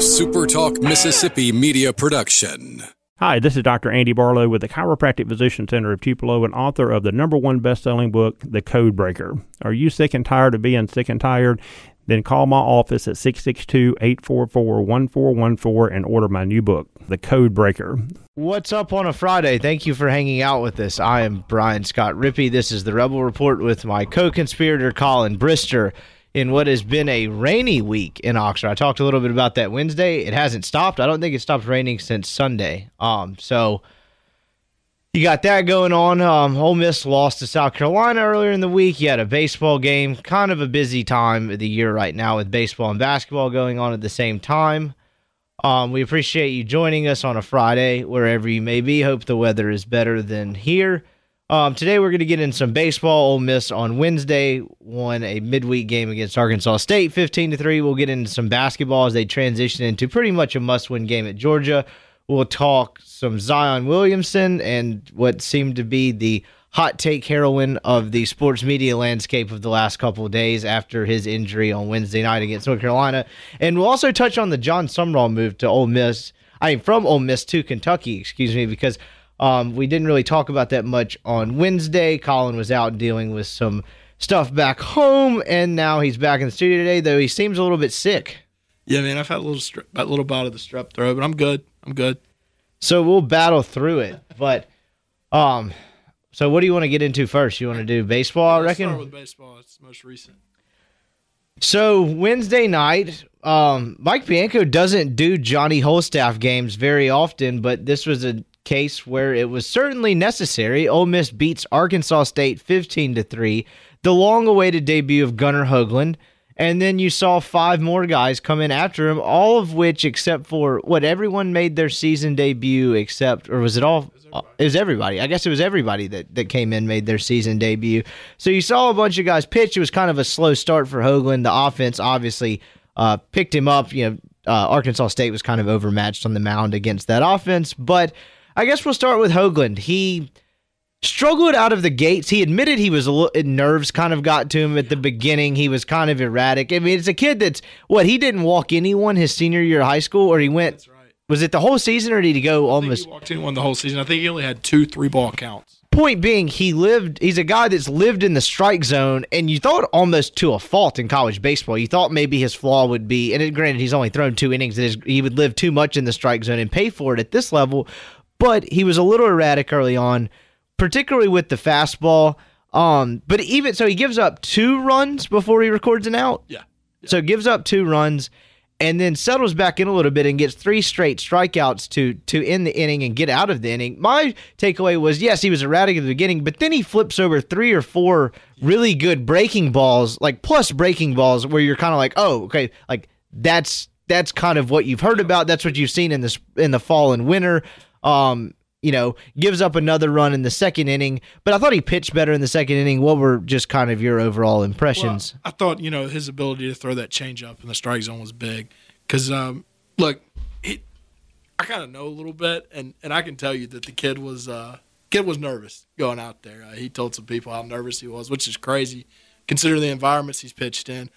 SuperTalk Mississippi media production. Hi, this is Dr. Andy Barlow with the Chiropractic Physician Center of Tupelo and author of the number one best-selling book, The Code Breaker. Are you sick and tired of being sick and tired? Then call my office at 662-844-1414 and order my new book, The Code Breaker. What's up on a Friday? Thank you for hanging out with us. I am Brian Scott Rippey. This is the Rebel Report with my co-conspirator Colin Brister in what has been a rainy week in Oxford. I talked a little bit about that Wednesday. It hasn't stopped. I don't think it stopped raining since Sunday. Um, so you got that going on. Um, Ole Miss lost to South Carolina earlier in the week. You had a baseball game. Kind of a busy time of the year right now with baseball and basketball going on at the same time. Um, we appreciate you joining us on a Friday, wherever you may be. Hope the weather is better than here. Um, today we're going to get in some baseball. Ole Miss on Wednesday won a midweek game against Arkansas State, fifteen to three. We'll get into some basketball as they transition into pretty much a must-win game at Georgia. We'll talk some Zion Williamson and what seemed to be the hot take heroine of the sports media landscape of the last couple of days after his injury on Wednesday night against North Carolina. And we'll also touch on the Jon Sumrall move to Ole Miss. I mean, from Ole Miss to Kentucky, excuse me, because um, we didn't really talk about that much on Wednesday. Colin was out dealing with some stuff back home, and now he's back in the studio today. Though he seems a little bit sick. Yeah, man, I've had a little strep, a little bout of the strep throat, but I'm good. I'm good. So we'll battle through it. But, um, so what do you want to get into first? You want to do baseball? I reckon. Start with baseball. It's the most recent. So Wednesday night, um, Mike Bianco doesn't do Johnny Wholestaff games very often, but this was a case where it was certainly necessary. Ole Miss beats Arkansas State 15 to 3. The long-awaited debut of Gunnar Hoglund, and then you saw five more guys come in after him, all of which except for what everyone made their season debut except or was it all it was everybody. I guess it was everybody that, that came in made their season debut. So you saw a bunch of guys pitch. It was kind of a slow start for Hoglund. The offense obviously uh, picked him up. You know, uh, Arkansas State was kind of overmatched on the mound against that offense, but I guess we'll start with Hoglund. He struggled out of the gates. He admitted he was a little nerves kind of got to him at the beginning. He was kind of erratic. I mean, it's a kid that's what he didn't walk anyone his senior year of high school, or he went. Right. Was it the whole season, or did he go almost? he walked in one the whole season. I think he only had two three ball counts. Point being, he lived. He's a guy that's lived in the strike zone, and you thought almost to a fault in college baseball. You thought maybe his flaw would be, and it, granted, he's only thrown two innings. That is, he would live too much in the strike zone and pay for it at this level. But he was a little erratic early on, particularly with the fastball. Um, but even so, he gives up two runs before he records an out. Yeah. So gives up two runs and then settles back in a little bit and gets three straight strikeouts to to end the inning and get out of the inning. My takeaway was yes, he was erratic at the beginning, but then he flips over three or four really good breaking balls, like plus breaking balls, where you're kind of like, oh, okay, like that's that's kind of what you've heard about. That's what you've seen in this in the fall and winter. Um, you know, gives up another run in the second inning, but I thought he pitched better in the second inning. What were just kind of your overall impressions? Well, I thought you know his ability to throw that change up in the strike zone was big because um, look, he, I kind of know a little bit, and and I can tell you that the kid was uh, kid was nervous going out there. Uh, he told some people how nervous he was, which is crazy considering the environments he's pitched in.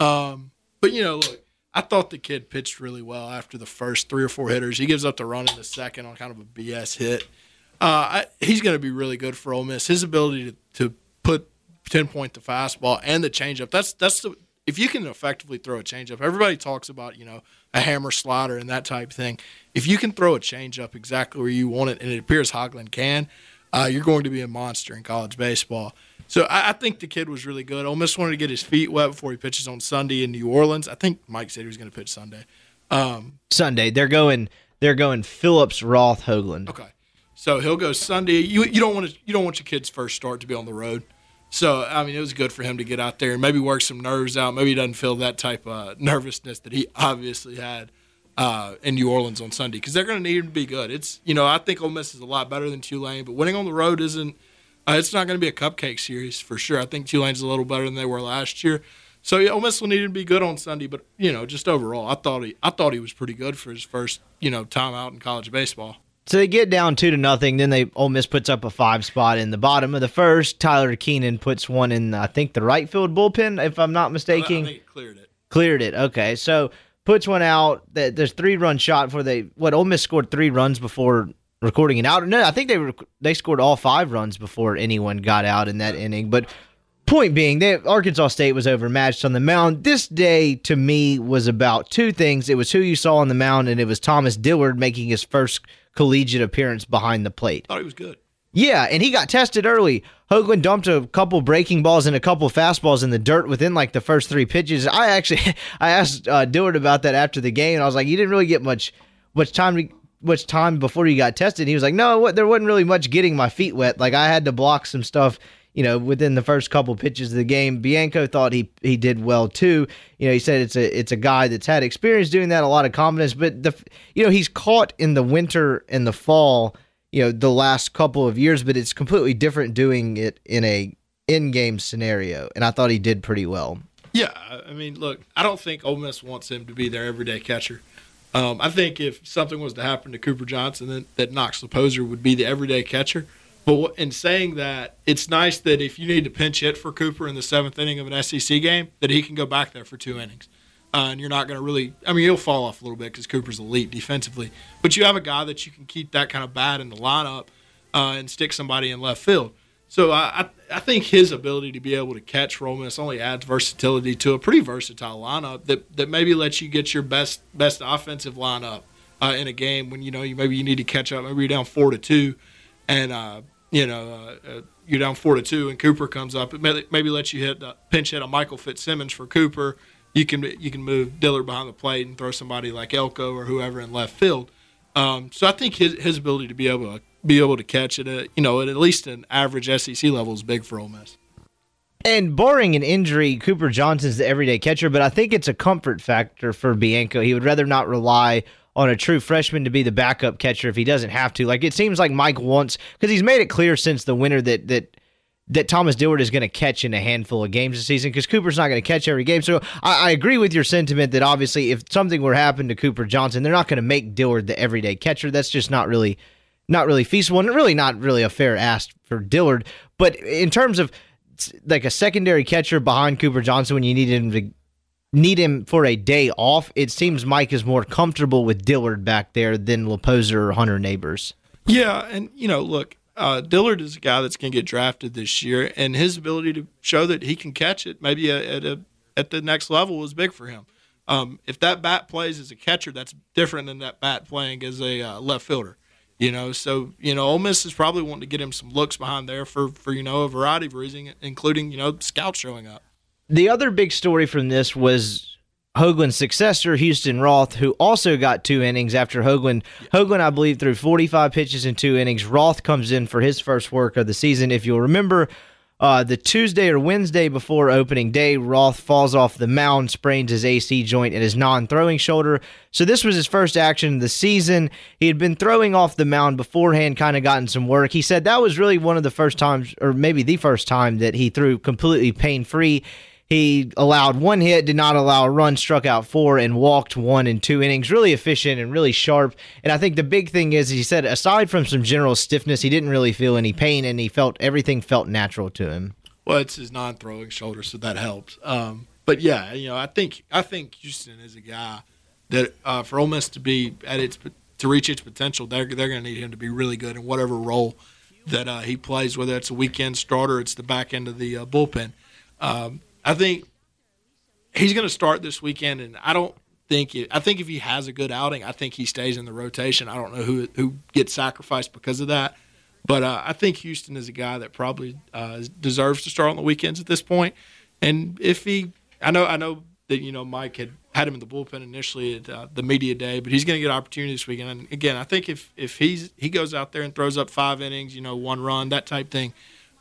Um, but you know, look, I thought the kid pitched really well after the first three or four hitters. He gives up the run in the second on kind of a BS hit. Uh, I, he's going to be really good for Ole Miss. His ability to, to put pinpoint the fastball and the changeup. That's that's the if you can effectively throw a changeup. Everybody talks about you know a hammer slider and that type of thing. If you can throw a changeup exactly where you want it, and it appears Hoglund can, uh, you're going to be a monster in college baseball. So I, I, think the kid was really good. Ole Miss wanted to get his feet wet before he pitches on Sunday in New Orleans. I think Mike said he was going to pitch Sunday. Um, Sunday, they're going. They're going Phillips, Roth, Hoglund. Okay, so he'll go Sunday. You you don't want to you don't want your kid's first start to be on the road. So I mean, it was good for him to get out there and maybe work some nerves out. Maybe he doesn't feel that type of nervousness that he obviously had uh, in New Orleans on Sunday because they're going to need him to be good. It's you know I think Ole Miss is a lot better than Tulane, but winning on the road isn't. Uh, it's not going to be a cupcake series for sure. I think Tulane's a little better than they were last year. So yeah, Ole Miss will need to be good on Sunday, but you know, just overall, I thought he, I thought he was pretty good for his first, you know, time out in college baseball. So they get down two to nothing. Then they Ole Miss puts up a five spot in the bottom of the first. Tyler Keenan puts one in, I think, the right field bullpen, if I'm not mistaken. I cleared it. Cleared it. Okay, so puts one out. That there's three run shot before they what Ole Miss scored three runs before recording it out. No, I think they were, they scored all five runs before anyone got out in that inning. But point being, they, Arkansas State was overmatched on the mound. This day to me was about two things. It was who you saw on the mound, and it was Thomas Dillard making his first collegiate appearance behind the plate. Thought he was good. Yeah, and he got tested early. Hoglund dumped a couple breaking balls and a couple fastballs in the dirt within like the first three pitches. I actually, I asked uh, Dillard about that after the game, and I was like, "You didn't really get much, much time to." Much time before he got tested, he was like, "No, what, there wasn't really much getting my feet wet. Like I had to block some stuff you know, within the first couple pitches of the game. Bianco thought he he did well too. You know, he said it's a it's a guy that's had experience doing that, a lot of confidence. But the you know he's caught in the winter and the fall. You know, the last couple of years, but it's completely different doing it in a in game scenario. And I thought he did pretty well. Yeah, I mean, look, I don't think Ole Miss wants him to be their everyday catcher. Um, I think if something was to happen to Cooper Johnson, then that Knox Loposer would be the everyday catcher. But in saying that, it's nice that if you need to pinch hit for Cooper in the seventh inning of an SEC game, that he can go back there for two innings. Uh, and you're not going to really, I mean, he'll fall off a little bit because Cooper's elite defensively. But you have a guy that you can keep that kind of bat in the lineup uh, and stick somebody in left field. So I, I think his ability to be able to catch Miss only adds versatility to a pretty versatile lineup that, that maybe lets you get your best best offensive lineup uh, in a game when you know you maybe you need to catch up. Maybe you're down four to two, and uh, you know, uh, uh, you're down four to two, and Cooper comes up. It may, maybe lets you hit uh, pinch hit a Michael Fitzsimmons for Cooper. You can you can move Dillard behind the plate and throw somebody like Elko or whoever in left field. Um, so I think his his ability to be able to be able to catch it, at, you know, at, at least an average SEC level is big for Ole Miss. And barring an injury, Cooper Johnson's the everyday catcher, but I think it's a comfort factor for Bianco. He would rather not rely on a true freshman to be the backup catcher if he doesn't have to. Like it seems like Mike wants because he's made it clear since the winter that that that Thomas Dillard is going to catch in a handful of games this season because Cooper's not going to catch every game. So I, I, agree with your sentiment that obviously if something were to happen to Cooper Johnson, they're not going to make Dillard the everyday catcher. That's just not really not really feasible and really not really a fair ask for Dillard. But in terms of like a secondary catcher behind Cooper Johnson when you need him to need him for a day off, it seems Mike is more comfortable with Dillard back there than Loposer or Hunter Neighbors. Yeah, and you know, look, uh, Dillard is a guy that's going to get drafted this year, and his ability to show that he can catch it, maybe at a at the next level, is big for him. Um, if that bat plays as a catcher, that's different than that bat playing as a uh, left fielder. You know, so you know, Ole Miss is probably wanting to get him some looks behind there for for you know a variety of reasons, including you know scouts showing up. The other big story from this was Hoglund's successor, Houston Roth, who also got two innings after Hoglund. Hoglund, I believe, threw 45 pitches in two innings. Roth comes in for his first work of the season. If you'll remember, uh, the Tuesday or Wednesday before opening day, Roth falls off the mound, sprains his AC joint in his non throwing shoulder. So, this was his first action of the season. He had been throwing off the mound beforehand, kind of gotten some work. He said that was really one of the first times, or maybe the first time, that he threw completely pain free. He allowed one hit, did not allow a run, struck out four, and walked one in two innings. Really efficient and really sharp. And I think the big thing is he said, aside from some general stiffness, he didn't really feel any pain, and he felt everything felt natural to him. Well, it's his non-throwing shoulder, so that helps. Um, but yeah, you know, I think I think Houston is a guy that uh, for Ole Miss to be at its to reach its potential, they're they're going to need him to be really good in whatever role that uh, he plays, whether it's a weekend starter, it's the back end of the uh, bullpen. Um, I think he's going to start this weekend, and I don't think I think if he has a good outing, I think he stays in the rotation. I don't know who who gets sacrificed because of that, but uh, I think Houston is a guy that probably uh, deserves to start on the weekends at this point. And if he, I know, I know that you know Mike had had him in the bullpen initially at uh, the media day, but he's going to get opportunity this weekend. And again, I think if if he's he goes out there and throws up five innings, you know, one run, that type thing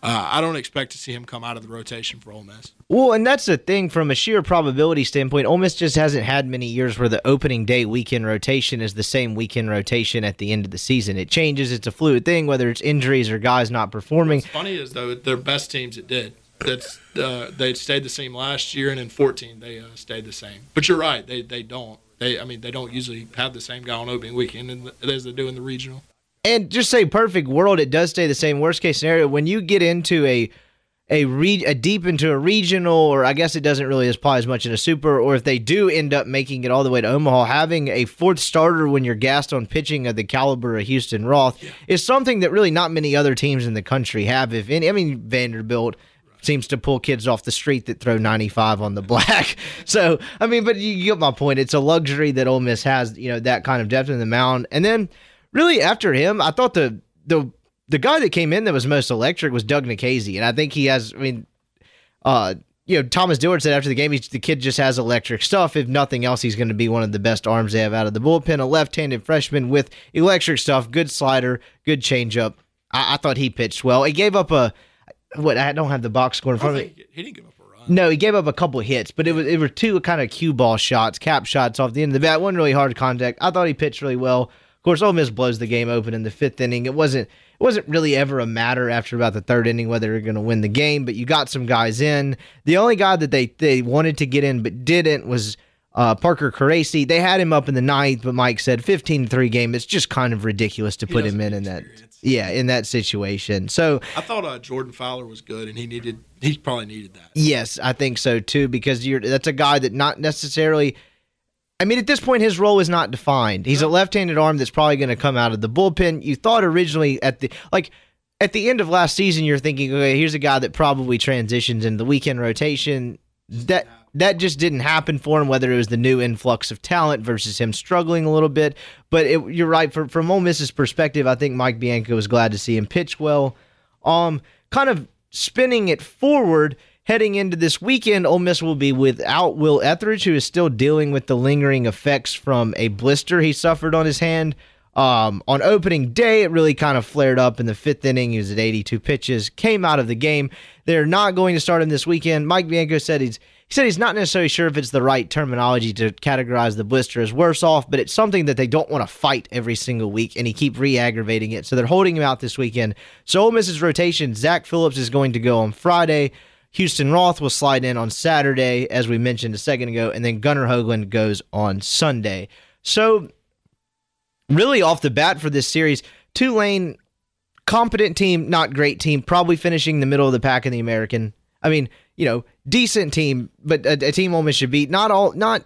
uh, I don't expect to see him come out of the rotation for Ole Miss. Well, and that's the thing from a sheer probability standpoint. Ole Miss just hasn't had many years where the opening day weekend rotation is the same weekend rotation at the end of the season. It changes. It's a fluid thing, whether it's injuries or guys not performing. What's funny is though their best teams it did. That's uh, they stayed the same last year, and in 14 they uh, stayed the same. But you're right, they they don't. They I mean they don't usually have the same guy on opening weekend as they do in the regional and just say perfect world, it does stay the same. Worst case scenario, when you get into a a re- a deep into a regional, or I guess it doesn't really apply as much in a super, or if they do end up making it all the way to Omaha, having a fourth starter when you're gassed on pitching of the caliber of Houston Roth yeah. is something that really not many other teams in the country have. If any, I mean Vanderbilt seems to pull kids off the street that throw 95 on the black. So, I mean, but you get my point. It's a luxury that Ole Miss has, you know, that kind of depth in the mound. And then really after him, I thought the the the guy that came in that was most electric was Doug Nikhazy. And I think he has, I mean, uh, you know, Thomas Dillard said after the game, the kid just has electric stuff. If nothing else, he's going to be one of the best arms they have out of the bullpen. A left-handed freshman with electric stuff, good slider, good changeup. I, I thought he pitched well. He gave up a what I don't have the box score in front of me. He didn't give up a run. No, he gave up a couple hits, but it was it were two kind of cue ball shots, cap shots off the end of the bat. One really hard contact. I thought he pitched really well. Of course, Ole Miss blows the game open in the fifth inning. It wasn't it wasn't really ever a matter after about the third inning whether they're going to win the game, but you got some guys in. The only guy that they they wanted to get in but didn't was uh, Parker Caracci. They had him up in the ninth, but Mike said 15 3 game. It's just kind of ridiculous to he put him in in that yeah, in that situation. So I thought uh, Jordan Fowler was good, and he needed he probably needed that. Yes, I think so too, because you're that's a guy that not necessarily. I mean, at this point, his role is not defined. He's a left-handed arm that's probably going to come out of the bullpen. You thought originally at the like at the end of last season, you're thinking, okay, here's a guy that probably transitions in the weekend rotation. That that just didn't happen for him. Whether it was the new influx of talent versus him struggling a little bit, but it, you're right. For, from Ole Miss's perspective, I think Mike Bianco was glad to see him pitch well. Um, kind of spinning it forward, heading into this weekend, Ole Miss will be without Will Etheridge, who is still dealing with the lingering effects from a blister he suffered on his hand. Um, on opening day, it really kind of flared up in the fifth inning. He was at 82 pitches, came out of the game. They're not going to start him this weekend. Mike Bianco said he's he said he's not necessarily sure if it's the right terminology to categorize the blister as worse off, but it's something that they don't want to fight every single week, and he keep re-aggravating it. So they're holding him out this weekend. So Ole Miss's rotation: Zach Phillips is going to go on Friday. Houston Roth will slide in on Saturday, as we mentioned a second ago, and then Gunnar Hoglund goes on Sunday. So, really, off the bat for this series, Tulane, competent team, not great team, probably finishing the middle of the pack in the American. I mean, you know, decent team, but a, a team Ole Miss should beat. Not all, not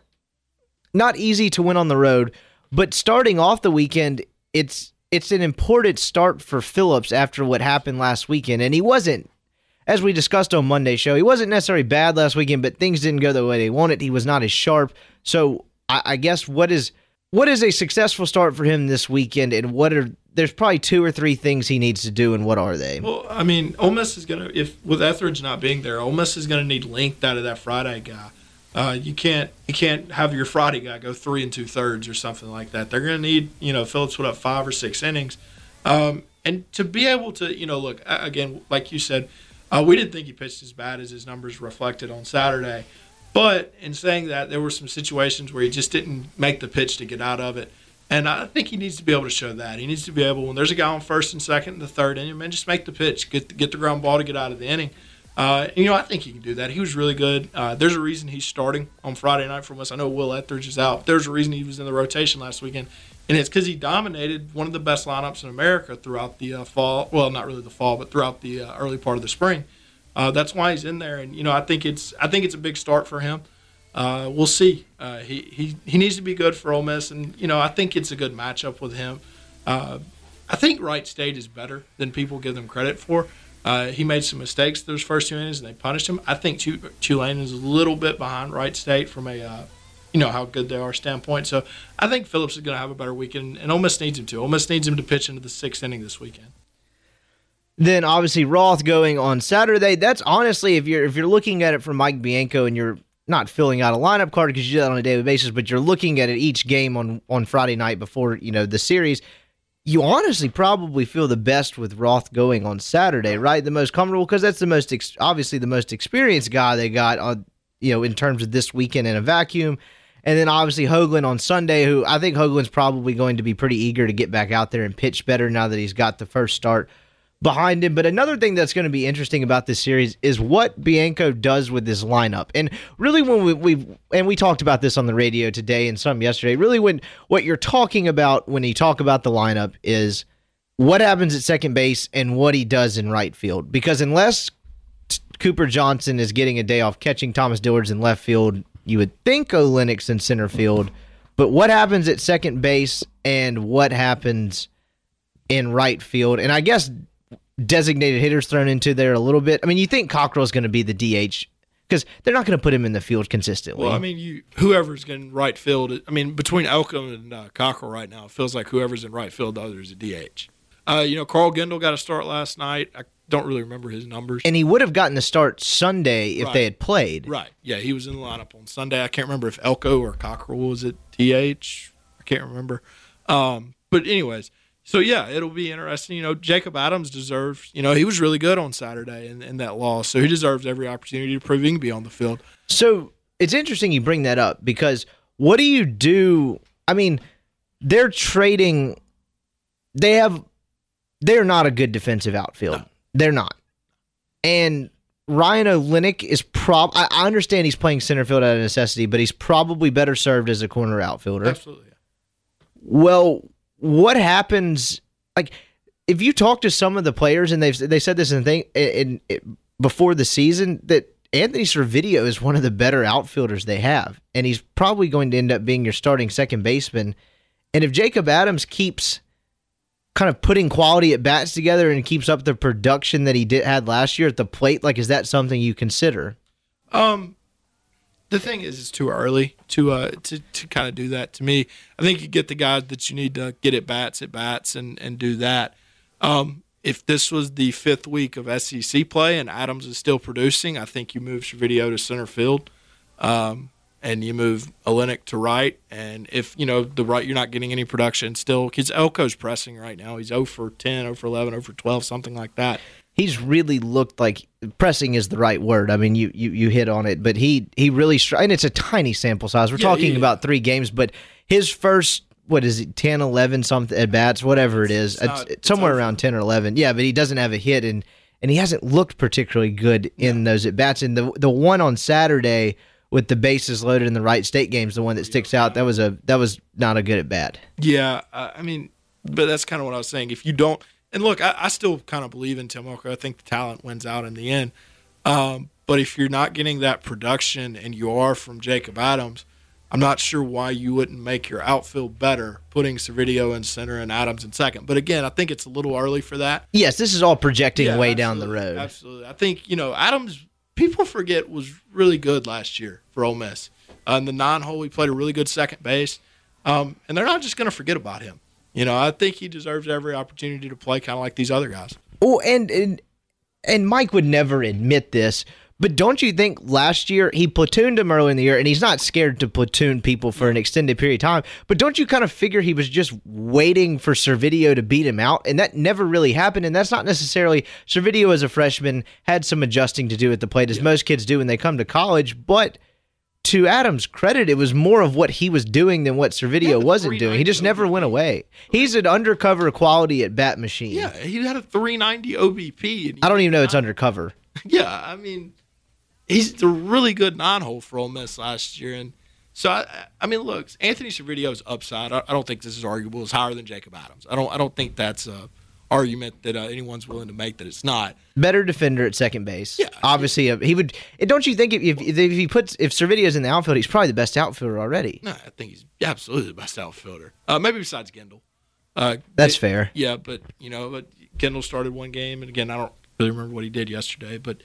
not easy to win on the road, but starting off the weekend, it's it's an important start for Phillips after what happened last weekend, and he wasn't. As we discussed on Monday's show, he wasn't necessarily bad last weekend, but things didn't go the way they wanted. He was not as sharp. So I, I guess what is what is a successful start for him this weekend, and what are there's probably two or three things he needs to do, and what are they? Well, I mean, Ole Miss is gonna if with Etheridge not being there, Ole Miss is gonna need length out of that Friday guy. Uh, you can't you can't have your Friday guy go three and two thirds or something like that. They're gonna need you know Phillips put up five or six innings, um, and to be able to you know look again like you said, uh, we didn't think he pitched as bad as his numbers reflected on Saturday. But in saying that, there were some situations where he just didn't make the pitch to get out of it. And I think he needs to be able to show that. He needs to be able, when there's a guy on first and second and the third inning, man, just make the pitch, get the, get the ground ball to get out of the inning. Uh, and, you know, I think he can do that. He was really good. Uh, there's a reason he's starting on Friday night for us. I know Will Etheridge is out. There's a reason he was in the rotation last weekend, and it's because he dominated one of the best lineups in America throughout the uh, fall. Well, not really the fall, but throughout the uh, early part of the spring. Uh, that's why he's in there, and you know, I think it's I think it's a big start for him uh, we'll see. Uh, he, he he needs to be good for Ole Miss, and you know I think it's a good matchup with him. Uh, I think Wright State is better than people give them credit for. He made some mistakes those first two innings, and they punished him. I think Tulane is a little bit behind Wright State from a you know how good they are standpoint. So I think Phillips is going to have a better weekend, and Ole Miss needs him to. Ole Miss needs him to pitch into the sixth inning this weekend. Then obviously Roth going on Saturday. That's honestly, if you're if you're looking at it from Mike Bianco and you're not filling out a lineup card because you do that on a daily basis, but you're looking at it each game on on Friday night before you know the series. You honestly probably feel the best with Roth going on Saturday, right? The most comfortable because that's the most ex- obviously the most experienced guy they got on you know in terms of this weekend in a vacuum. And then obviously Hoglund on Sunday, who I think Hoglund's probably going to be pretty eager to get back out there and pitch better now that he's got the first start behind him. But another thing that's going to be interesting about this series is what Bianco does with this lineup. And really, when we, we and we talked about this on the radio today and some yesterday. Really, when what you're talking about when you talk about the lineup is what happens at second base and what he does in right field. Because unless Cooper Johnson is getting a day off catching. Thomas Dillard's in left field. You would think Olenek's in center field, but what happens at second base and what happens in right field? And I guess designated hitters thrown into there a little bit. I mean, you think Cockrell's going to be the DH because they're not going to put him in the field consistently. Well, I mean, you whoever's getting right field. I mean, between Elko and uh, Cockrell right now, it feels like whoever's in right field, the other is a DH. Uh, you know, Carl Gendel got a start last night. I don't really remember his numbers. and he would have gotten the start Sunday if Right. they had played. Right. Yeah, he was in the lineup on Sunday. I can't remember if Elko or Cockrell was at DH. I can't remember. Um, but anyways, so yeah, it'll be interesting. You know, Jacob Adams deserves. You know, he was really good on Saturday in, in that loss, so he deserves every opportunity to prove he can be on the field. So it's interesting you bring that up because what do you do? I mean, they're trading. They have. They're not a good defensive outfield. They're not. And Ryan Olenek is prob. I I understand he's playing center field out of necessity, but he's probably better served as a corner outfielder. Absolutely. Well, what happens? Like, if you talk to some of the players, and they've they said this in thing in, in before the season that Anthony Servideo is one of the better outfielders they have, and he's probably going to end up being your starting second baseman. And if Jacob Adams keeps kind of putting quality at bats together and keeps up the production that he did had last year at the plate, like is that something you consider? Um, the thing is, it's too early to uh to, to kind of do that. To me, I think you get the guys that you need to get at bats at bats and and do that. Um, if this was the fifth week of SEC play and Adams is still producing, I think you move your video to center field, um, and you move Olenek to right. And if you know the right, you're not getting any production still because Elko's pressing right now. He's 0 for 10, 0 for 11, 0 for 12, something like that. he's really looked like pressing is the right word. I mean, you you, you hit on it, but he he really str- and it's a tiny sample size. We're Yeah, talking yeah. about three games, but his first what is it 10 11 something at bats whatever it is It's it's, not- it's it's somewhere over. around 10 or 11 yeah but he doesn't have a hit and and he hasn't looked particularly good in those at bats and the the one on saturday with the bases loaded in the Wright State games the one that sticks out that was a that was not a good at bat Yeah, I mean, but that's kind of what I was saying. If you don't, and look, I, I still kind of believe in Tim Elko. I think the talent wins out in the end. Um, but if you're not getting that production, and you are from Jacob Adams, I'm not sure why you wouldn't make your outfield better, putting Servideo in center and Adams in second. But again, I think it's a little early for that. yes this is all projecting Yeah, way down the road Absolutely. I think, you know, Adams, people forget, was really good last year for Ole Miss. Uh, in the nine hole, he played a really good second base. Um, and they're not just going to forget about him. You know, I think he deserves every opportunity to play kind of like these other guys. Oh, and and and Mike would never admit this, but don't you think last year he platooned him early in the year, and he's not scared to platoon people for an extended period of time. But don't you kind of figure he was just waiting for Servideo to beat him out, and that never really happened. And that's not necessarily Servideo as a freshman had some adjusting to do at the plate, as most kids do when they come to college, but. To Adam's credit, it was more of what he was doing than what Servideo wasn't doing. He just 390 never went away. He's an undercover quality at bat machine. Yeah, he had a 390 OBP. I don't even know it's undercover. yeah, I mean, he's a really good nine-hole for Ole Miss last year, and so I, I mean, look, Anthony Servideo's upside. I, I don't think this is arguable. Is higher than Jacob Adams. I don't. I don't think that's a argument that uh, anyone's willing to make that it's not. better defender at second base. Yeah. obviously, uh, he would. Don't you think if, if if he puts if Servideo's in the outfield, he's probably the best outfielder already. No, I think he's absolutely the best outfielder. Uh, maybe besides Gendel. Uh, That's it- fair. Yeah, but you know, but Kendall started one game, and again, I don't really remember what he did yesterday. But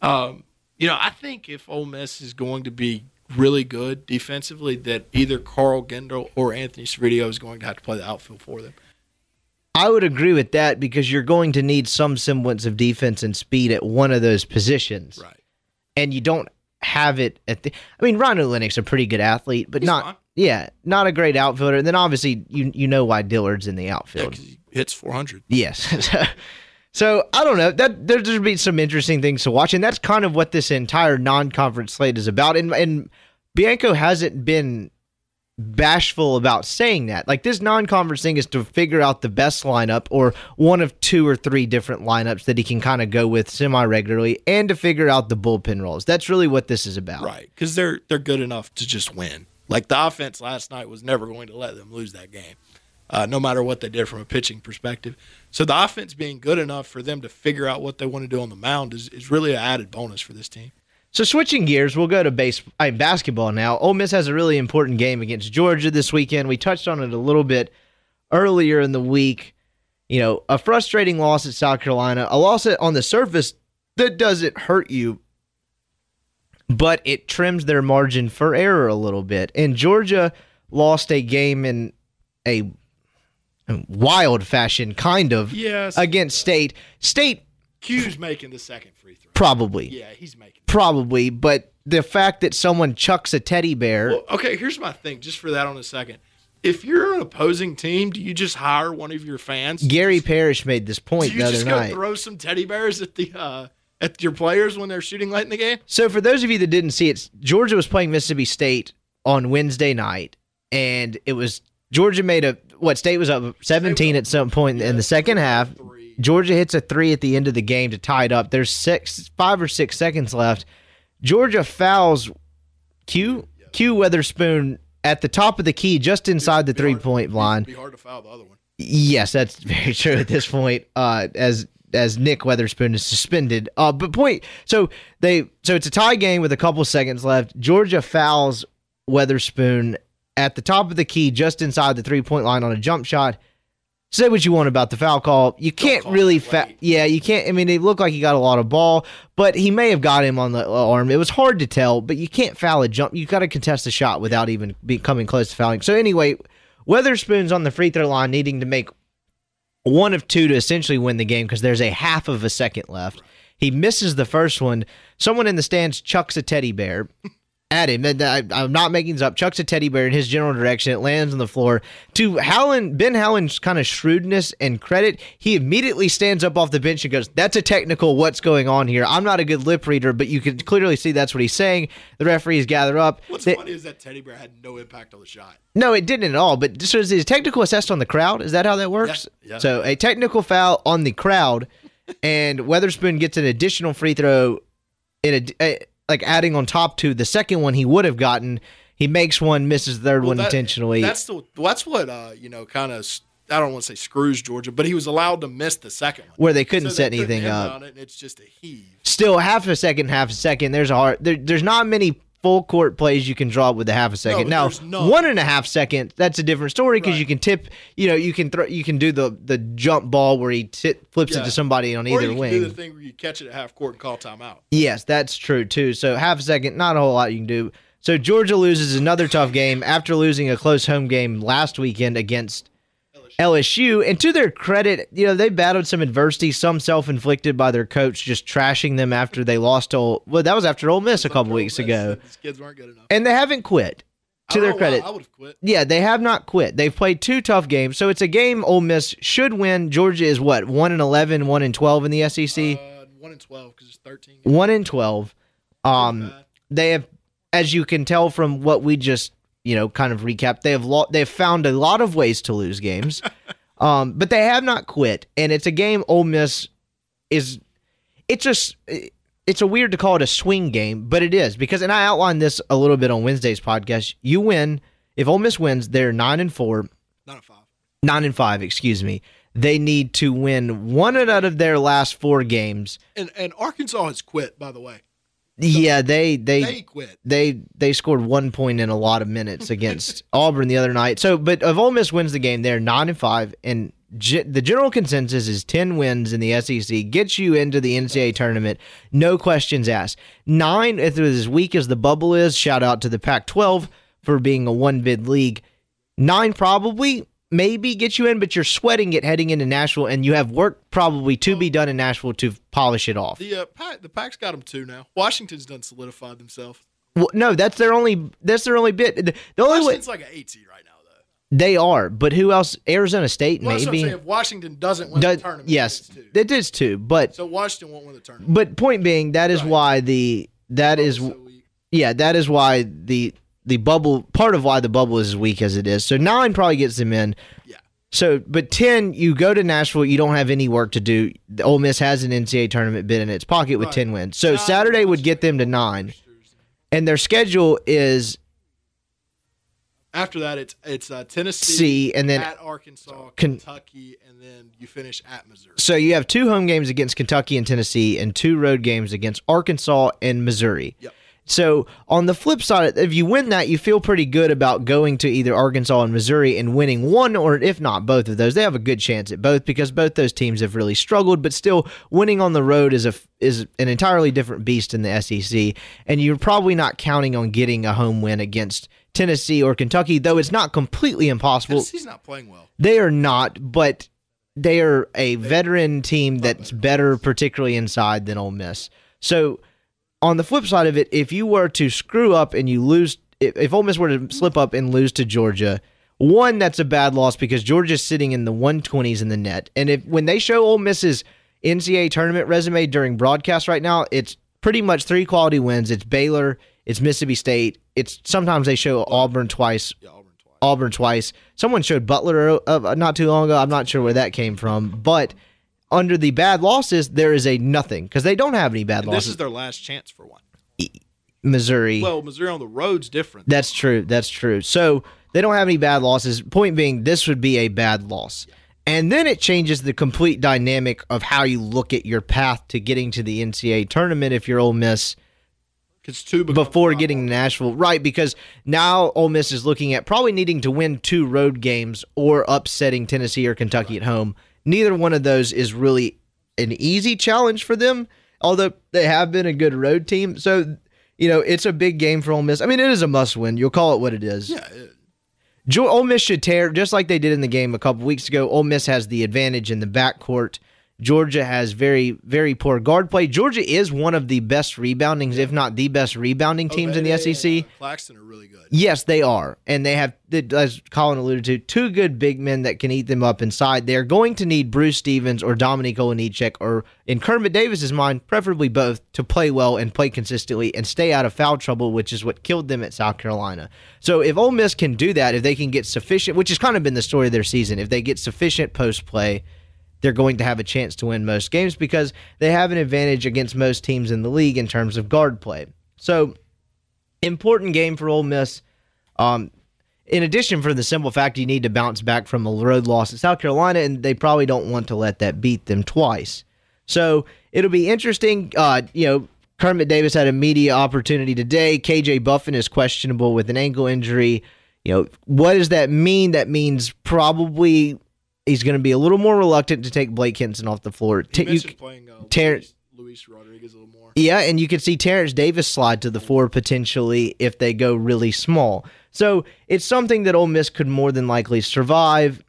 um, you know, I think if Ole Miss is going to be really good defensively, that either Carl Gendel or Anthony Servideo is going to have to play the outfield for them. I would agree with that because you're going to need some semblance of defense and speed at one of those positions, Right. and you don't have it at the. I mean, Ryan Olenek's a pretty good athlete, but He's not. fine. Yeah, not a great outfielder. And then obviously you you know why Dillard's in the outfield. because he hits 400. Yes. so I don't know. That there's going to be some interesting things to watch, and that's kind of what this entire non-conference slate is about. And and Bianco hasn't been bashful about saying that. Like this non-conference thing is to figure out the best lineup or one of two or three different lineups that he can kind of go with semi-regularly, and to figure out the bullpen roles. That's really what this is about. Right, because they're they're good enough to just win. Like the offense last night was never going to let them lose that game. Uh, no matter what they did from a pitching perspective. So the offense being good enough for them to figure out what they want to do on the mound is, is really an added bonus for this team. So switching gears, we'll go to base I mean, basketball now. Ole Miss has a really important game against Georgia this weekend. We touched on it a little bit earlier in the week. You know, a frustrating loss at South Carolina, a loss on the surface that doesn't hurt you, but it trims their margin for error a little bit. And Georgia lost a game in a wild fashion, kind of, Yes. against State. State Q's making the second free throw. probably. Yeah, he's making. Probably, but the fact that someone chucks a teddy bear, Well, okay, here's my thing, just for that on a second. If you're an opposing team, do you just hire one of your fans? Gary Parrish made this point you the other just go night. throw some teddy bears at the uh, at your players when they're shooting late in the game? So, for those of you that didn't see it, Georgia was playing Mississippi State on Wednesday night, and it was Georgia made a what State was up 17 at some point in the second half. Three. Georgia hits a three at the end of the game to tie it up. There's six, five or six seconds left. Georgia fouls Q Q Weatherspoon at the top of the key, just inside the Be hard- three point line. Be hard to foul the other one. Yes, that's very true at this point. Uh, as as Nick Weatherspoon is suspended. Uh, but point. So they so it's a tie game with a couple seconds left. Georgia fouls Weatherspoon at the top of the key, just inside the three point line on a jump shot. Say what you want about the foul call. You can't call really, fa- yeah, you can't. I mean, it looked like he got a lot of ball, but he may have got him on the uh, arm. It was hard to tell, but you can't foul a jump. You got to contest the shot without even be coming close to fouling. So anyway, Weatherspoon's on the free throw line, needing to make one of two to essentially win the game because there's a half of a second left. He misses the first one. Someone in the stands chucks a teddy bear at him. I, I'm not making this up. Chucks a teddy bear in his general direction. It lands on the floor. To Howland, Ben Howland's kind of shrewdness and credit, he immediately stands up off the bench and goes, "That's a technical. What's going on here?" I'm not a good lip reader, but you can clearly see that's what he's saying. The referees gather up. What's They- funny is that teddy bear had no impact on the shot. no, it didn't at all. But so is a technical assessed on the crowd? Is that how that works? Yeah, yeah. So a technical foul on the crowd, and Weatherspoon gets an additional free throw, in a, a- like adding on top to the second one he would have gotten. He makes one, misses the third Well, one that- intentionally. That's the that's what uh, you know kind of I don't want to say screws Georgia, but he was allowed to miss the second one. Where they couldn't So set they anything up. It, and it's just a heave. Still half a second, half a second. There's a hard. There, there's not many full court plays you can draw with a half a second. now there's none. one and a half second. That's a different story because Right. you can tip. You know, you can throw. You can do the the jump ball where he tit, flips it to somebody on either you can wing. do the thing where you catch it at half court and call timeout. Yes, that's true too. So half a second, not a whole lot you can do. So Georgia loses another tough game after losing a close home game last weekend against LSU. And to their credit, you know, they battled some adversity, some self-inflicted by their coach just trashing them after they lost to well, that was after Ole Miss a couple weeks ago. These kids weren't good enough. And they haven't quit. To their why credit. I would have quit. Yeah, they have not quit. They've played two tough games. So it's a game Ole Miss should win. Georgia is what? 1 and 11, 1 and 12 in the SEC. Uh, one and twelve because it's thirteen. 1 and 12. Um they have as you can tell from what we just you know kind of recap, they have lo- they've found a lot of ways to lose games um but they have not quit and it's a game Ole Miss is it's just it's a weird to call it a swing game but it is because and I outlined this a little bit on Wednesday's podcast you win if Ole Miss wins they're 9 and 4 Not a five. 9 and 5 excuse me they need to win one out of their last 4 games And and Arkansas has quit. By the way, yeah they they they quit. they they scored one point in a lot of minutes against Auburn the other night. So, but if Ole Miss wins the game, they're nine and five, and ge- the general consensus is ten wins in the SEC gets you into the NCAA tournament, no questions asked. Nine, if it was as weak as the bubble is, shout out to the Pac-12 for being a one bid league. Nine probably maybe get you in, but you're sweating it heading into Nashville, and you have work probably to be done in Nashville to polish it off. The uh, pack, the pack's got them two now. Washington's done solidified themselves. Well, no, that's their only. That's their only bit. The, the only way Washington's like an eight seed right now, though. they are, but who else? Arizona State, Well, that's what I'm maybe. saying. If Washington doesn't win Does- the tournament, yes, it is too. But So Washington won't win the tournament. but point being, that is Right. why the that is So yeah, that is why the the bubble part of why the bubble is as weak as it is. So nine probably gets them in. Yeah. So, but ten, you go to Nashville, you don't have any work to do. The Ole Miss has an NCAA tournament bid in its pocket with Right. ten wins. So Nine Saturday would get them to nine, and their schedule is After that, it's it's uh, Tennessee, See, and then at Arkansas, Ken- Kentucky, and then you finish at Missouri. so you have two home games against Kentucky and Tennessee, and two road games against Arkansas and Missouri. Yep. So on the flip side, if you win that, you feel pretty good about going to either Arkansas and Missouri and winning one, or if not both of those, they have a good chance at both because both those teams have really struggled. But still, winning on the road is a is an entirely different beast in the SEC, and you're probably not counting on getting a home win against Tennessee or Kentucky, though it's not completely impossible. Tennessee's not playing well. They are not, but they are a veteran team that's better, particularly inside, than Ole Miss. So, on the flip side of it, if you were to screw up and you lose, if, if Ole Miss were to slip up and lose to Georgia, one that's a bad loss because Georgia's sitting in the 120s in the net, and if when they show Ole Miss's NCAA tournament resume during broadcast right now, it's pretty much three quality wins. It's Baylor, it's Mississippi State. It's sometimes they show Auburn twice, Yeah, Auburn twice. Auburn twice. Someone showed Butler uh, not too long ago. I'm not sure where that came from, but under the bad losses, there is a nothing because they don't have any bad And this is their last chance for one. Missouri. Well, Missouri on the road's different. That's true. That's true. So they don't have any bad losses. Point being, this would be a bad loss. And then it changes the complete dynamic of how you look at your path to getting to the NCAA tournament if you're Ole Miss Because two before getting to. Nashville, right? Because now Ole Miss is looking at probably needing to win two road games or upsetting Tennessee or Kentucky at home. Neither one of those is really an easy challenge for them, although they have been a good road team. So, you know, it's a big game for Ole Miss. I mean, it is a must win. You'll call it what it is. Yeah, Jo- Ole Miss should tear just like they did in the game a couple weeks ago. Ole Miss has the advantage in the backcourt. Georgia has very, very poor guard play. Georgia is one of the best rebounding, if not the best rebounding teams in the SEC. uh, Claxton are really good. Yes, they are. And they have, as Colin alluded to, two good big men that can eat them up inside. They're going to need Bruce Stevens or Dominik Olejniczak, or in Kermit Davis's mind, preferably both, to play well and play consistently and stay out of foul trouble, which is what killed them at South Carolina. So if Ole Miss can do that, if they can get sufficient, which has kind of been the story of their season, if they get sufficient post play, they're going to have a chance to win most games because they have an advantage against most teams in the league in terms of guard play. So important game for Ole Miss. Um, in addition, for the simple fact you need to bounce back from a road loss at South Carolina, and they probably don't want to let that beat them twice. So it'll be interesting. Uh, you know, Kermit Davis had a media opportunity today. KJ Buffin is questionable with an ankle injury. You know, what does that mean? That means probably he's going to be a little more reluctant to take Blake Hinson off the floor. He T- you- playing uh, Luis, Luis Rodriguez a little more. yeah, and you could see Terence Davis slide to the four potentially if they go really small. So it's something that Ole Miss could more than likely survive.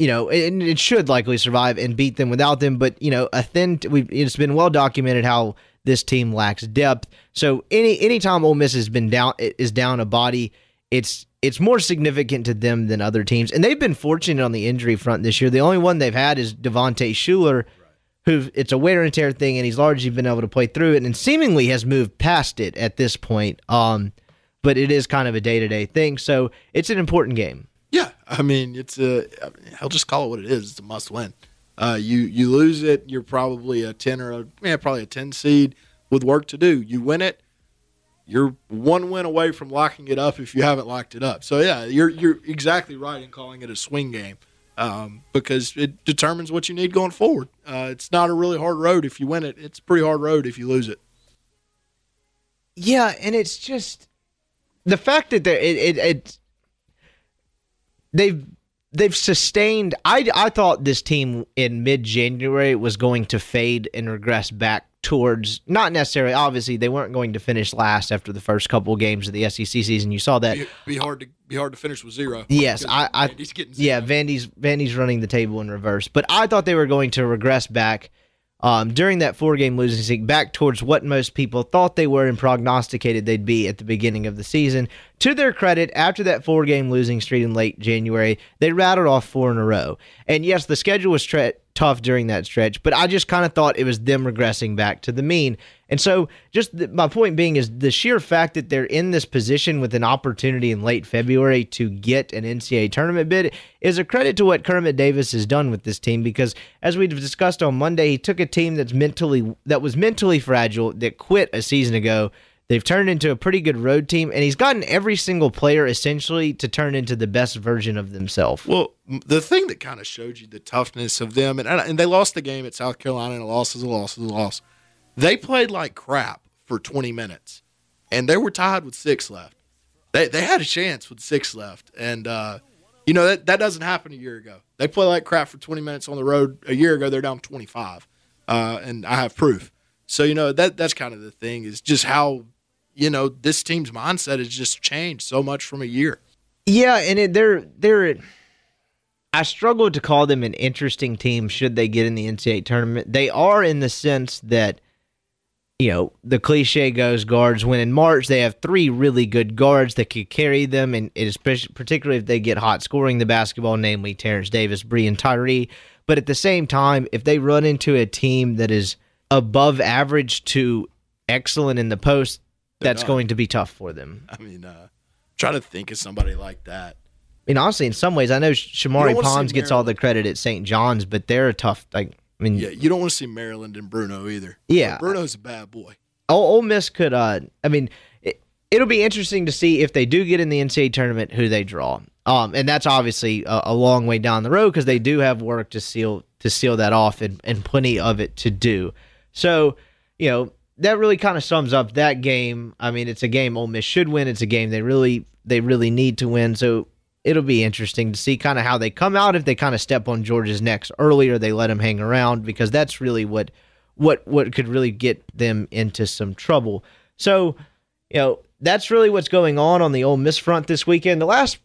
You know, and it should likely survive and beat them without them. But you know, a thin. We it's been well documented how this team lacks depth. So any anytime Ole Miss has been down is down a body, it's it's more significant to them than other teams. And they've been fortunate on the injury front this year. The only one they've had is Devontae Shuler who it's a wear and tear thing, and he's largely been able to play through it, and seemingly has moved past it at this point. Um, but it is kind of a day to day thing, so it's an important game. Yeah, I mean it's a. I'll just call it what it is. It's a must win. Uh, you you lose it, you're probably a ten or a yeah, probably a ten seed with work to do. You win it, you're one win away from locking it up if you haven't locked it up. So yeah, you're you're exactly right in calling it a swing game um, because it determines what you need going forward. Uh, it's not a really hard road if you win it. It's a pretty hard road if you lose it. Yeah, and it's just the fact that they it, it it they've they've sustained. I I thought this team in mid January was going to fade and regress back towards not necessarily. Obviously, they weren't going to finish last after the first couple of games of the SEC season. You saw that. Be, be hard to be hard to finish with zero. Yes, I, I Vandy's getting yeah. Vandy's Vandy's running the table in reverse. But I thought they were going to regress back um, during that four game losing streak back towards what most people thought they were and prognosticated they'd be at the beginning of the season. To their credit, after that four game losing streak in late January, they rattled off four in a row. And yes, the schedule was tre- tough during that stretch, but I just kind of thought it was them regressing back to the mean. And so, just the, my point being is the sheer fact that they're in this position with an opportunity in late February to get an NCAA tournament bid is a credit to what Kermit Davis has done with this team. Because as we discussed on Monday, he took a team that's mentally that was mentally fragile that quit a season ago They've turned into a pretty good road team, and he's gotten every single player essentially to turn into the best version of themselves. Well, the thing that kind of showed you the toughness of them, and, and they lost the game at South Carolina, and a loss is a loss is a loss. They played like crap for 20 minutes, and they were tied with six left. They, they had a chance with six left, and uh, you know that that doesn't happen a year ago. They play like crap for 20 minutes on the road. A year ago, they're down 25, uh, and I have proof. So you know that that's kind of the thing is just how you know this team's mindset has just changed so much from a year. Yeah, and it, they're they're. I struggle to call them an interesting team. Should they get in the NCAA tournament? They are in the sense that, you know, the cliche goes guards win in March. They have three really good guards that could carry them, and it is particularly if they get hot scoring the basketball, namely Terence Davis, Bree, and Tyree. But at the same time, if they run into a team that is above average to excellent in the post, that's going to be tough for them. I mean, uh, try to think of somebody like that. I mean, honestly, in some ways, I know Shamorie Ponds gets all the credit at St. John's, but they're a tough. Like, I mean, Yeah, you don't want to see Maryland and Bruno either. Yeah. Bruno's a bad boy. Ole, Ole Miss could. Uh, I mean, it, it'll be interesting to see if they do get in the NCAA tournament who they draw. Um, and that's obviously a, a long way down the road because they do have work to seal to seal that off and, and plenty of it to do. So, you know, that really kind of sums up that game. I mean, it's a game Ole Miss should win. It's a game they really they really need to win. So it'll be interesting to see kind of how they come out if they kind of step on Georgia's necks early or they let him hang around because that's really what what what could really get them into some trouble. So, you know, that's really what's going on on the Ole Miss front this weekend. The last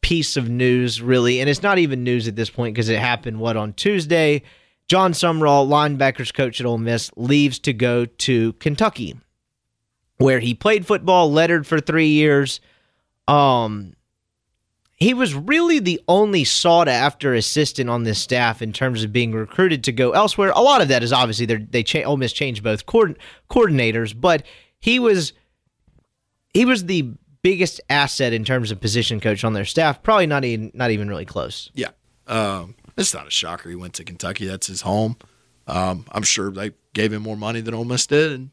piece of news, really, and it's not even news at this point because it happened what on Tuesday. Jon Sumrall, linebackers coach at Ole Miss, leaves to go to Kentucky, where he played football, lettered for three years. Um, he was really the only sought after assistant on this staff in terms of being recruited to go elsewhere. A lot of that is obviously they're- cha- Ole Miss changed both coord- coordinators, but he was he was the biggest asset in terms of position coach on their staff. Probably not even not even really close. Yeah. Um, it's not a shocker he went to Kentucky. That's his home. Um, I'm sure they gave him more money than Ole Miss did, and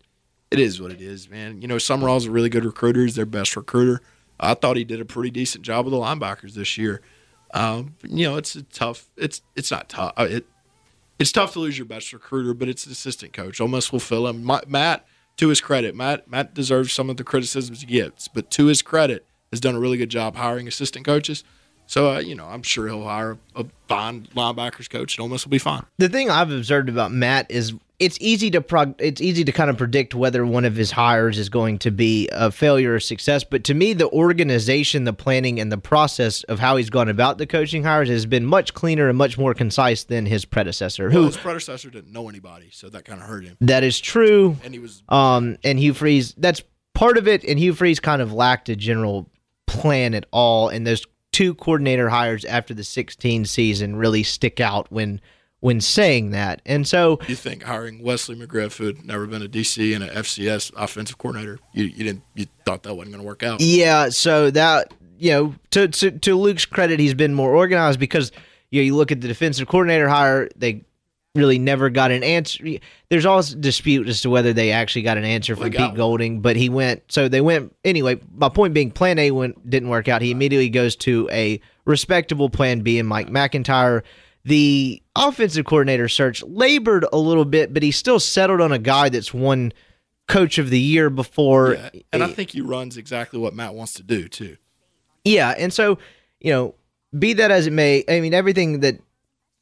it is what it is, man. You know, Sumrall's a really good recruiter. He's their best recruiter. I thought he did a pretty decent job with the linebackers this year. Um, you know, it's a tough. It's it's not tough. uh, It it's tough to lose your best recruiter, but it's the assistant coach. Ole Miss will fill him. Ma- Matt, to his credit, Matt Matt deserves some of the criticisms he gets, but to his credit, has done a really good job hiring assistant coaches. So uh, you know, I'm sure he'll hire a fine linebackers coach, and Ole Miss will be fine. The thing I've observed about Matt is it's easy to prog- it's easy to kind of predict whether one of his hires is going to be a failure or success. But to me, the organization, the planning, and the process of how he's gone about the coaching hires has been much cleaner and much more concise than his predecessor. Well, Who his predecessor didn't know anybody, so that kind of hurt him. that is true. And he was Um, and Hugh Freeze, that's part of it. And Hugh Freeze kind of lacked a general plan at all. And those two coordinator hires after the 16 season really stick out when when saying that. And so, you think hiring Wesley McGriff, who had never been a DC and an FCS offensive coordinator, you, you didn't you thought that wasn't going to work out. yeah, so that you know, to, to to Luke's credit, he's been more organized because you know, you look at the defensive coordinator hire, they really never got an answer. There's always dispute as to whether they actually got an answer from Pete Golding, but he went. So they went anyway. My point being, Plan A went didn't work out. He immediately goes to a respectable Plan B and Mike MacIntyre. The offensive coordinator search labored a little bit, but he still settled on a guy that's won Coach of the Year before. Yeah, and I think he runs exactly what Matt wants to do too. Yeah, and so you know, be that as it may, I mean everything that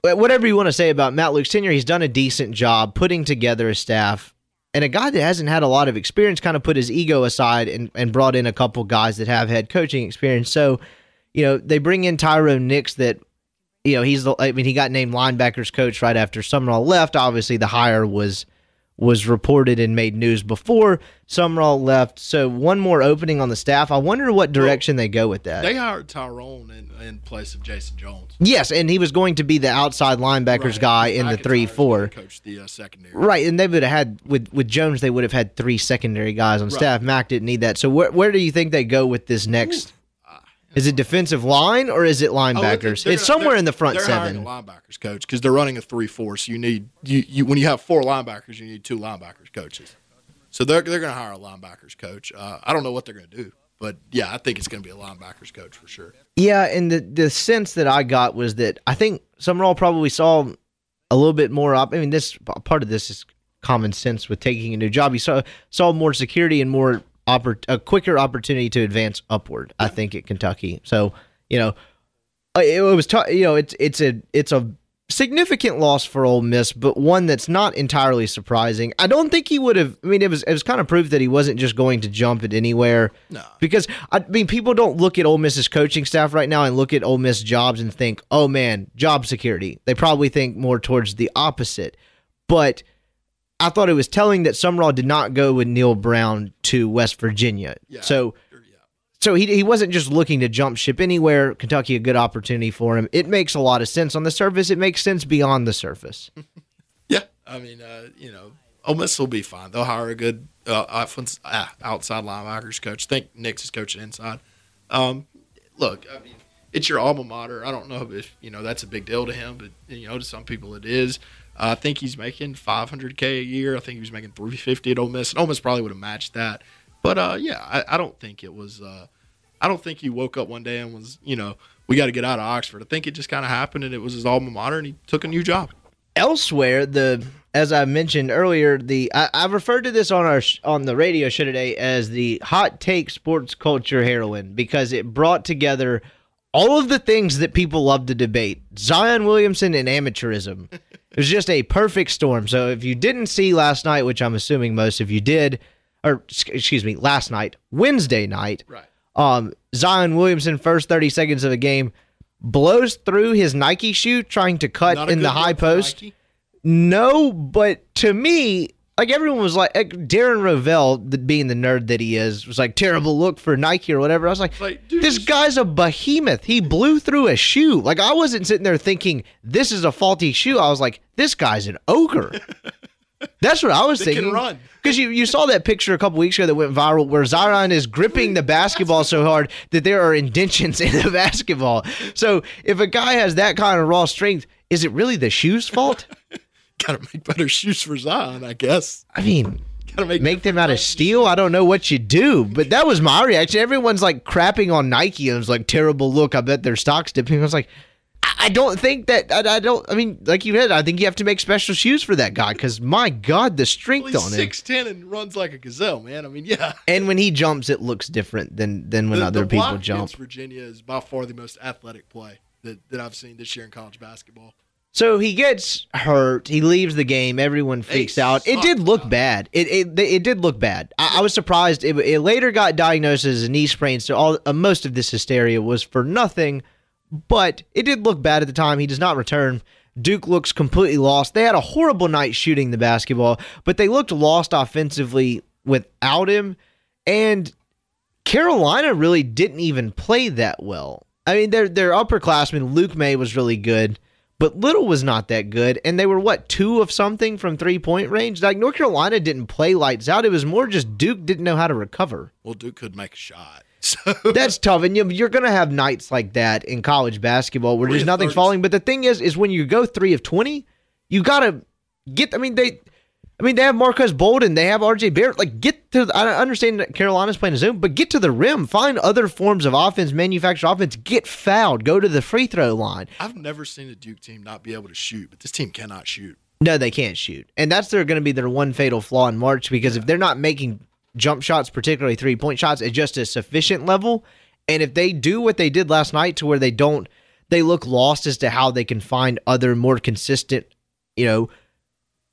Uh, whatever you want to say about Matt Luke's tenure, he's done a decent job putting together a staff. And a guy that hasn't had a lot of experience kind of put his ego aside and, and brought in a couple guys that have had coaching experience. So, you know, they bring in Tyrone Nix that, you know, he's the I mean, he got named linebackers coach right after Sumrall left. Obviously the hire was was reported and made news before Sumrall left. So one more opening on the staff. I wonder what direction they go with that. They hired Tyrone in, in place of Jason Jones. Yes, and he was going to be the outside linebackers Right. guy in the three four. Coach the uh, secondary. Right, and they would have had with with Jones, they would have had three secondary guys on Right. staff. Mac didn't need that. So where where do you think they go with this next? Is it defensive line or is it Oh, linebackers? they're- it's somewhere in the front they're hiring seven. linebackers coach because they're running a three-four. So you need you, you when you have four linebackers, you need two linebackers coaches. So they're they're going to hire a linebackers coach. Uh, I don't know what they're going to do, but yeah, I think it's going to be a linebackers coach for sure. Yeah, and the the sense that I got was that I think Sumrall probably saw a little bit more up. I mean, this part of this is common sense with taking a new job. He saw saw more security and more oppor- a quicker opportunity to advance upward. I think at Kentucky. So you know, it, it was t- you know it's it's a it's a significant loss for Ole Miss, but one that's not entirely surprising. I don't think he would have. I mean, it was it was kind of proof that he wasn't just going to jump at anywhere. No. because I mean, people don't look at Ole Miss's coaching staff right now and look at Ole Miss jobs and think, "Oh man, job security." They probably think more towards the opposite. But I thought it was telling that Sumrall did not go with Neal Brown to West Virginia. Yeah. So so he he wasn't just looking to jump ship anywhere. Kentucky a good opportunity for him. It makes a lot of sense on the surface. It makes sense beyond the surface. Yeah, I mean, uh, you know, Ole Miss will be fine. They'll hire a good uh, offense, uh, outside linebackers coach. I think Nix is coaching inside. Um, look, I mean, it's your alma mater. I don't know if you know that's a big deal to him, but you know, to some people it is. Uh, I think he's making 500k a year. I think he was making 350 at Ole Miss, and Ole Miss probably would have matched that. But uh, yeah, I, I don't think it was. Uh, I don't think he woke up one day and was, you know, we got to get out of Oxford. I think it just kind of happened, and it was his alma mater, and he took a new job. Elsewhere, the as I mentioned earlier, the I, I referred to this on our on the radio show today as the hot take sports culture heroine because it brought together all of the things that people love to debate: Zion Williamson and amateurism. it was just a perfect storm. So if you didn't see last night, which I'm assuming most of you did, or excuse me, last night, Wednesday night, Right. um, Zion Williamson first 30 seconds of a game blows through his Nike shoe trying to cut in the high post. Nike. No, but to me, like everyone was like, like Darren Rovell, the, being the nerd that he is, was like terrible look for Nike or whatever. I was like, Like, dude, this guy's a behemoth. He blew through a shoe. Like I wasn't sitting there thinking this is a faulty shoe. I was like, this guy's an ogre. That's what I was They can thinking. run. Because you, you saw that picture a couple weeks ago that went viral where Zion is gripping the basketball so hard that there are indentions in the basketball. So if a guy has that kind of raw strength, is it really the shoe's fault? Gotta make better shoes for Zion, I guess. I mean, Gotta make make them out of steel. I don't know what you do, but that was my reaction. Everyone's like crapping on Nike and it was like terrible look. I bet their stocks dipping. I was like, I don't think that. I, I don't. I mean, like you said, I think you have to make special shoes for that guy because my God, the strength Well, on him. six ten and runs like a gazelle, man. I mean, yeah. And when he jumps, it looks different than than when The- other the people jump. Virginia is by far the most athletic play that, that I've seen this year in college basketball. So he gets hurt. He leaves the game. Everyone freaks out. It did look bad. It it, it did look bad. I, I was surprised. It, it later got diagnosed as a knee sprain. So all uh, most of this hysteria was for nothing. But it did look bad at the time. He does not return. Duke looks completely lost. They had a horrible night shooting the basketball, but they looked lost offensively without him. And Carolina really didn't even play that well. I mean, their their upperclassman Luke Maye was really good, but Little was not that good, and they were what two of something from three point range. Like North Carolina didn't play lights out. It was more just Duke didn't know how to recover. Well, Duke could make a shot. So That's tough, and you, you're going to have nights like that in college basketball where Three just nothing's 30s. falling. But the thing is, is when you go three of twenty, you got to get. I mean, they. I mean, they have Marques Bolden, they have RJ Barrett. Like, get to. The, I understand that Carolina's playing a zone, but get to the rim. Find other forms of offense, manufacture offense. Get fouled. Go to the free throw line. I've never seen a Duke team not be able to shoot, but this team cannot shoot. No, they can't shoot, and that's their going to be their one fatal flaw in March because if they're not making jump shots, particularly three point shots, at just a sufficient level, and if they do what they did last night to where they don't, they look lost as to how they can find other more consistent, you know,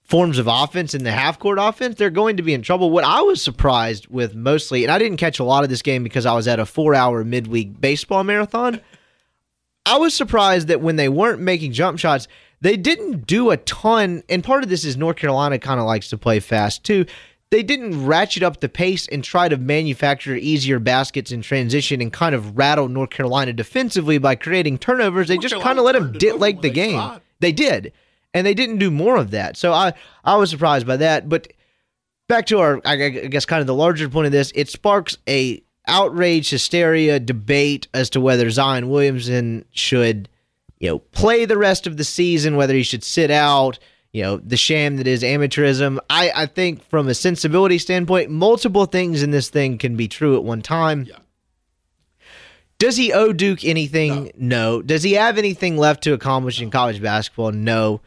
forms of offense in the half court offense, they're going to be in trouble. What I was surprised with mostly, and I didn't catch a lot of this game because I was at a four hour midweek baseball marathon. I was surprised that when they weren't making jump shots, they didn't do a ton. And part of this is North Carolina kind of likes to play fast too. They didn't ratchet up the pace and try to manufacture easier baskets in transition and kind of rattle North Carolina defensively by creating turnovers. They North just kind of let them dit the game. tried. They did, and they didn't do more of that. So I I was surprised by that. But back to our I I guess kind of the larger point of this, it sparks a outrage, hysteria, debate as to whether Zion Williamson should, you know, play the rest of the season, whether he should sit out. you know, the sham that is amateurism. I, I think from a sensibility standpoint, multiple things in this thing can be true at one time. Yeah. Does he owe Duke anything? No. Does he have anything left to accomplish in college basketball? No.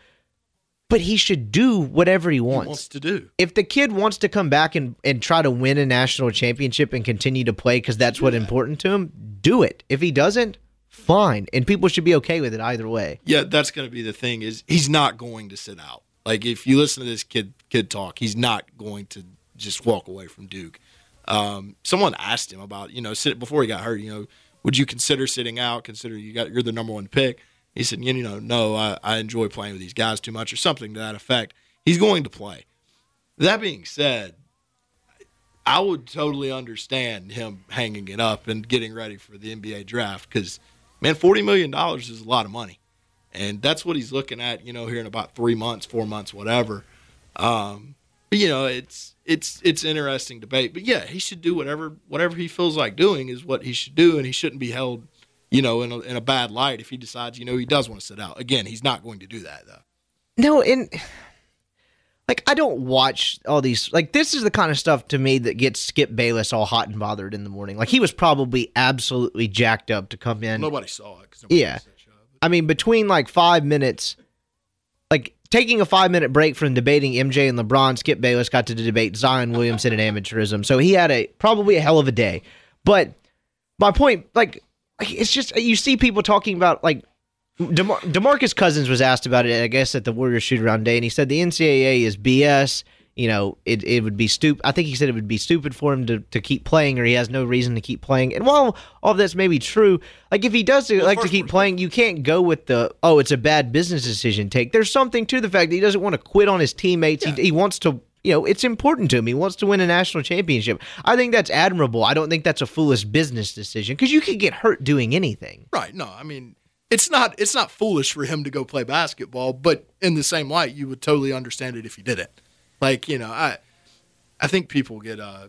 But he should do whatever he He wants. wants to do. if the kid wants to come back and, and try to win a national championship and continue to play because that's what's important to him, do it. If he doesn't, fine. And people should be okay with it either way. Yeah, that's going to be the thing. Is he's not going to sit out. Like if you listen to this kid kid talk, he's not going to just walk away from Duke. Um, someone asked him about you know sit before he got hurt. You know, would you consider sitting out? Consider you got you're the number one pick. He said, you know, no, I, I enjoy playing with these guys too much, or something to that effect. He's going to play. That being said, I would totally understand him hanging it up and getting ready for the NBA draft because, man, forty million dollars is a lot of money, and that's what he's looking at. You know, here in about three months, four months, whatever. Um, but, you know, it's it's it's interesting debate. But yeah, he should do whatever whatever he feels like doing is what he should do, and he shouldn't be held, you know, in a, in a bad light if he decides, you know, he does want to sit out. Again, he's not going to do that though. No, and like I don't watch all these. Like this is the kind of stuff to me that gets Skip Bayless all hot and bothered in the morning. Like he was probably absolutely jacked up to come in. Nobody saw it. Yeah. nobody up. I mean, between like five minutes, like taking a five minute break from debating MJ and LeBron, Skip Bayless got to debate Zion Williamson and amateurism. So he had a probably a hell of a day. But my point, like, it's just you see people talking about like DeMar- Demarcus Cousins was asked about it, I guess, at the Warriors shoot around day, and he said the NCAA is BS. You know, it, it would be stupid. I think he said it would be stupid for him to, to keep playing, or he has no reason to keep playing. And while all of this may be true, like if he does like to keep playing, you can't go with the oh, it's a bad business decision. Take there's something to the fact that he doesn't want to quit on his teammates. He, he wants to. You know, it's important to him. He wants to win a national championship. I think that's admirable. I don't think that's a foolish business decision because you could get hurt doing anything. Right. No, I mean it's not it's not foolish for him to go play basketball, but in the same light, you would totally understand it if he did it. Like, you know, I I think people get uh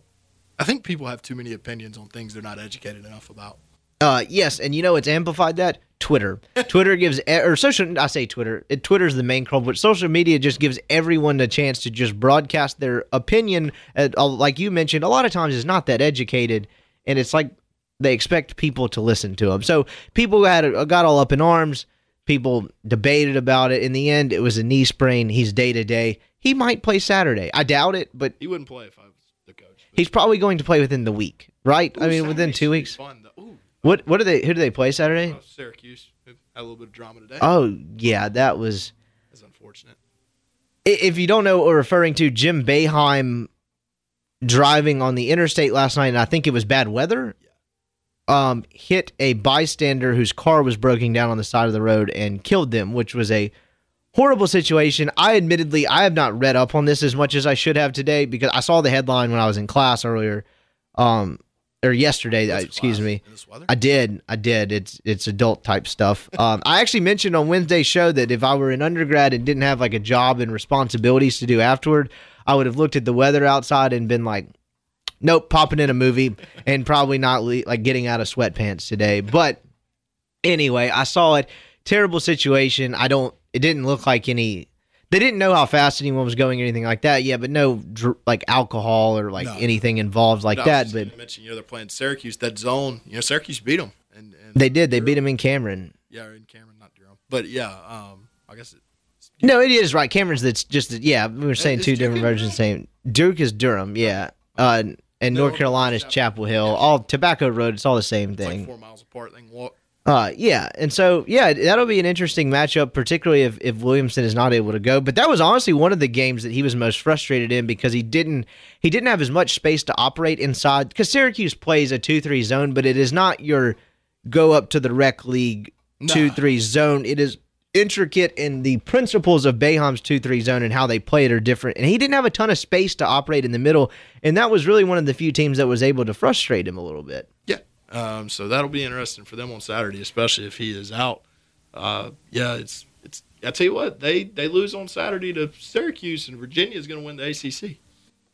I think people have too many opinions on things they're not educated enough about. Uh, yes, and you know it's amplified that Twitter. Twitter gives or social. I say Twitter. It, Twitter's the main culprit. Social media just gives everyone a chance to just broadcast their opinion. Uh, uh, like you mentioned, a lot of times it's not that educated, and it's like they expect people to listen to them. So people had uh, got all up in arms. People debated about it. In the end, it was a knee sprain. He's day to day. He might play Saturday. I doubt it, but He wouldn't play if I was the coach. he's probably going to play within the week, right? I Ooh, mean, within two weeks. Fun. What what do they? Who do they play Saturday? uh, Syracuse had a little bit of drama today. Oh yeah, that was. That's unfortunate. If you don't know what we're referring to, Jim Boeheim driving on the interstate last night, and I think it was bad weather. Um, hit a bystander whose car was broken down on the side of the road and killed them, which was a horrible situation. I admittedly I have not read up on this as much as I should have today because I saw the headline when I was in class earlier, um, or yesterday. uh, excuse me. In this weather? I did. I did. It's it's adult type stuff. Um, I actually mentioned on Wednesday's show that if I were an undergrad and didn't have like a job and responsibilities to do afterward, I would have looked at the weather outside and been like, nope, popping in a movie and probably not le- like getting out of sweatpants today. But anyway, I saw it. Terrible situation. I don't. It didn't look like any. They didn't know how fast anyone was going or anything like that. Yeah, but no dr- like alcohol or like No. anything involved like No, that. just But gonna mention, you know, they're playing Syracuse. That zone, you know, Syracuse beat them, and, and they did. They beat him in Cameron. Yeah, in Cameron, not Durham. But yeah, um, I guess it, No, it is right. Cameron's that's just yeah. We were saying is two Duke different in versions. Same. Duke is Durham, yeah. Uh, and No, North Carolina is Chapel- Chapel Hill. yeah. All Tobacco Road. It's all the same it's like thing. four miles apart. They can walk. Uh, yeah. And so yeah, that'll be an interesting matchup, particularly if if Williamson is not able to go. But that was honestly one of the games that he was most frustrated in because he didn't he didn't have as much space to operate inside. Because Syracuse plays a two three zone, but it is not your go up to the rec league two Nah. three zone. It is intricate and the principles of Boeheim's 2-3 zone and how they play it are different. And he didn't have a ton of space to operate in the middle, and that was really one of the few teams that was able to frustrate him a little bit. Yeah. Um, so that'll be interesting for them on Saturday, especially if he is out. Uh, yeah, it's it's. I tell you what, they they lose on Saturday to Syracuse, and Virginia is going to win the ACC.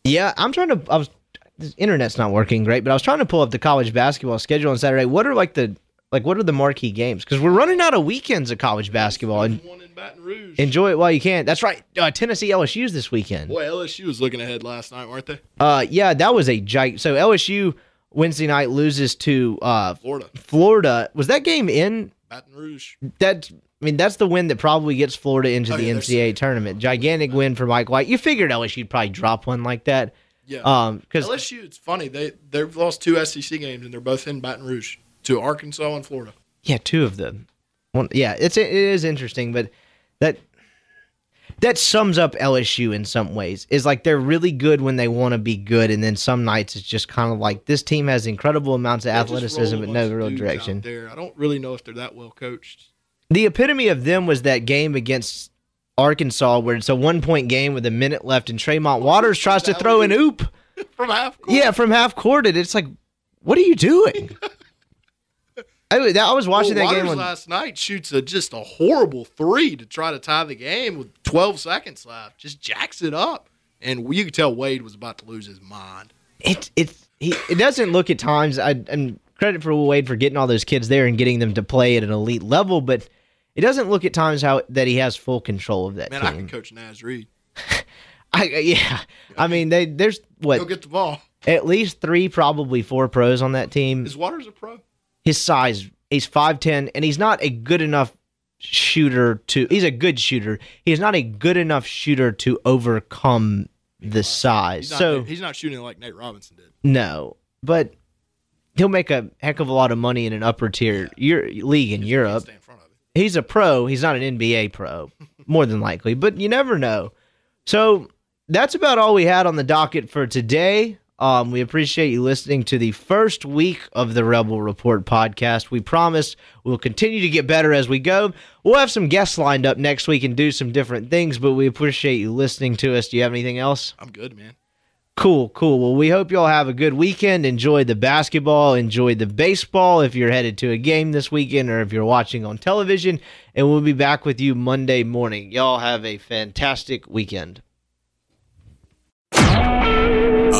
Yeah, I'm trying to I was this internet's not working great, but I was trying to pull up the college basketball schedule on Saturday. What are like the Like, what are the marquee games? Because we're running out of weekends of college basketball, and one in Baton Rouge. enjoy it while you can. That's right. Uh, Tennessee LSU's this weekend. Boy, LSU was looking ahead last night, weren't they? Uh, yeah, that was a giant. So LSU Wednesday night loses to uh, Florida, Florida. Was that game in? Baton Rouge. That I mean, that's the win that probably gets Florida into Oh, the yeah, NCAA tournament. Gigantic win for Mike White. You figured LSU'd probably drop one like that. Yeah. Um, because LSU, it's funny they they've lost two SEC games and they're both in Baton Rouge to Arkansas and Florida. yeah, two of them. One, yeah, it's it is interesting, but that that sums up LSU in some ways. Is like they're really good when they want to be good, and then some nights it's just kind of like this team has incredible amounts of They athleticism, but no real direction. There, I don't really know if they're that well coached. The epitome of them was that game against Arkansas, where it's a one point game with a minute left, and Tremont Waters tries to throw an oop. From half court. Yeah, from half court, and it's like, what are you doing? I, was- I was watching Well, that game on. last night shoots a just a horrible three to try to tie the game with 12 seconds left. Just jacks it up, and you could tell Wade was about to lose his mind. It it he, it doesn't look at times. I and credit for Wade for getting all those kids there and getting them to play at an elite level, but it doesn't look at times how that he has full control of that Man, I team. can coach Naz Reid. I, yeah, I mean, they there's what Go get the ball. at least three, probably four pros on that team. Is Waters a pro? His size. He's five ten, and he's not a good enough shooter to. He's a good shooter. He's not a good enough shooter to overcome the size. He's not, So he's not shooting like Nate Robinson did. no, but he'll make a heck of a lot of money in an upper tier Euro- league in Europe. in. He's a pro. He's not an NBA pro, more than likely, but you never know. So that's about all we had on the docket for today. Um, we appreciate you listening to the first week of the Rebel Report podcast. We promise we'll continue to get better as we go. We'll have some guests lined up next week and do some different things, but we appreciate you listening to us. Do you have anything else? I'm good, man. Cool, cool. Well, we hope you all have a good weekend. Enjoy the basketball, enjoy the baseball if you're headed to a game this weekend or if you're watching on television. And we'll be back with you Monday morning. Y'all have a fantastic weekend.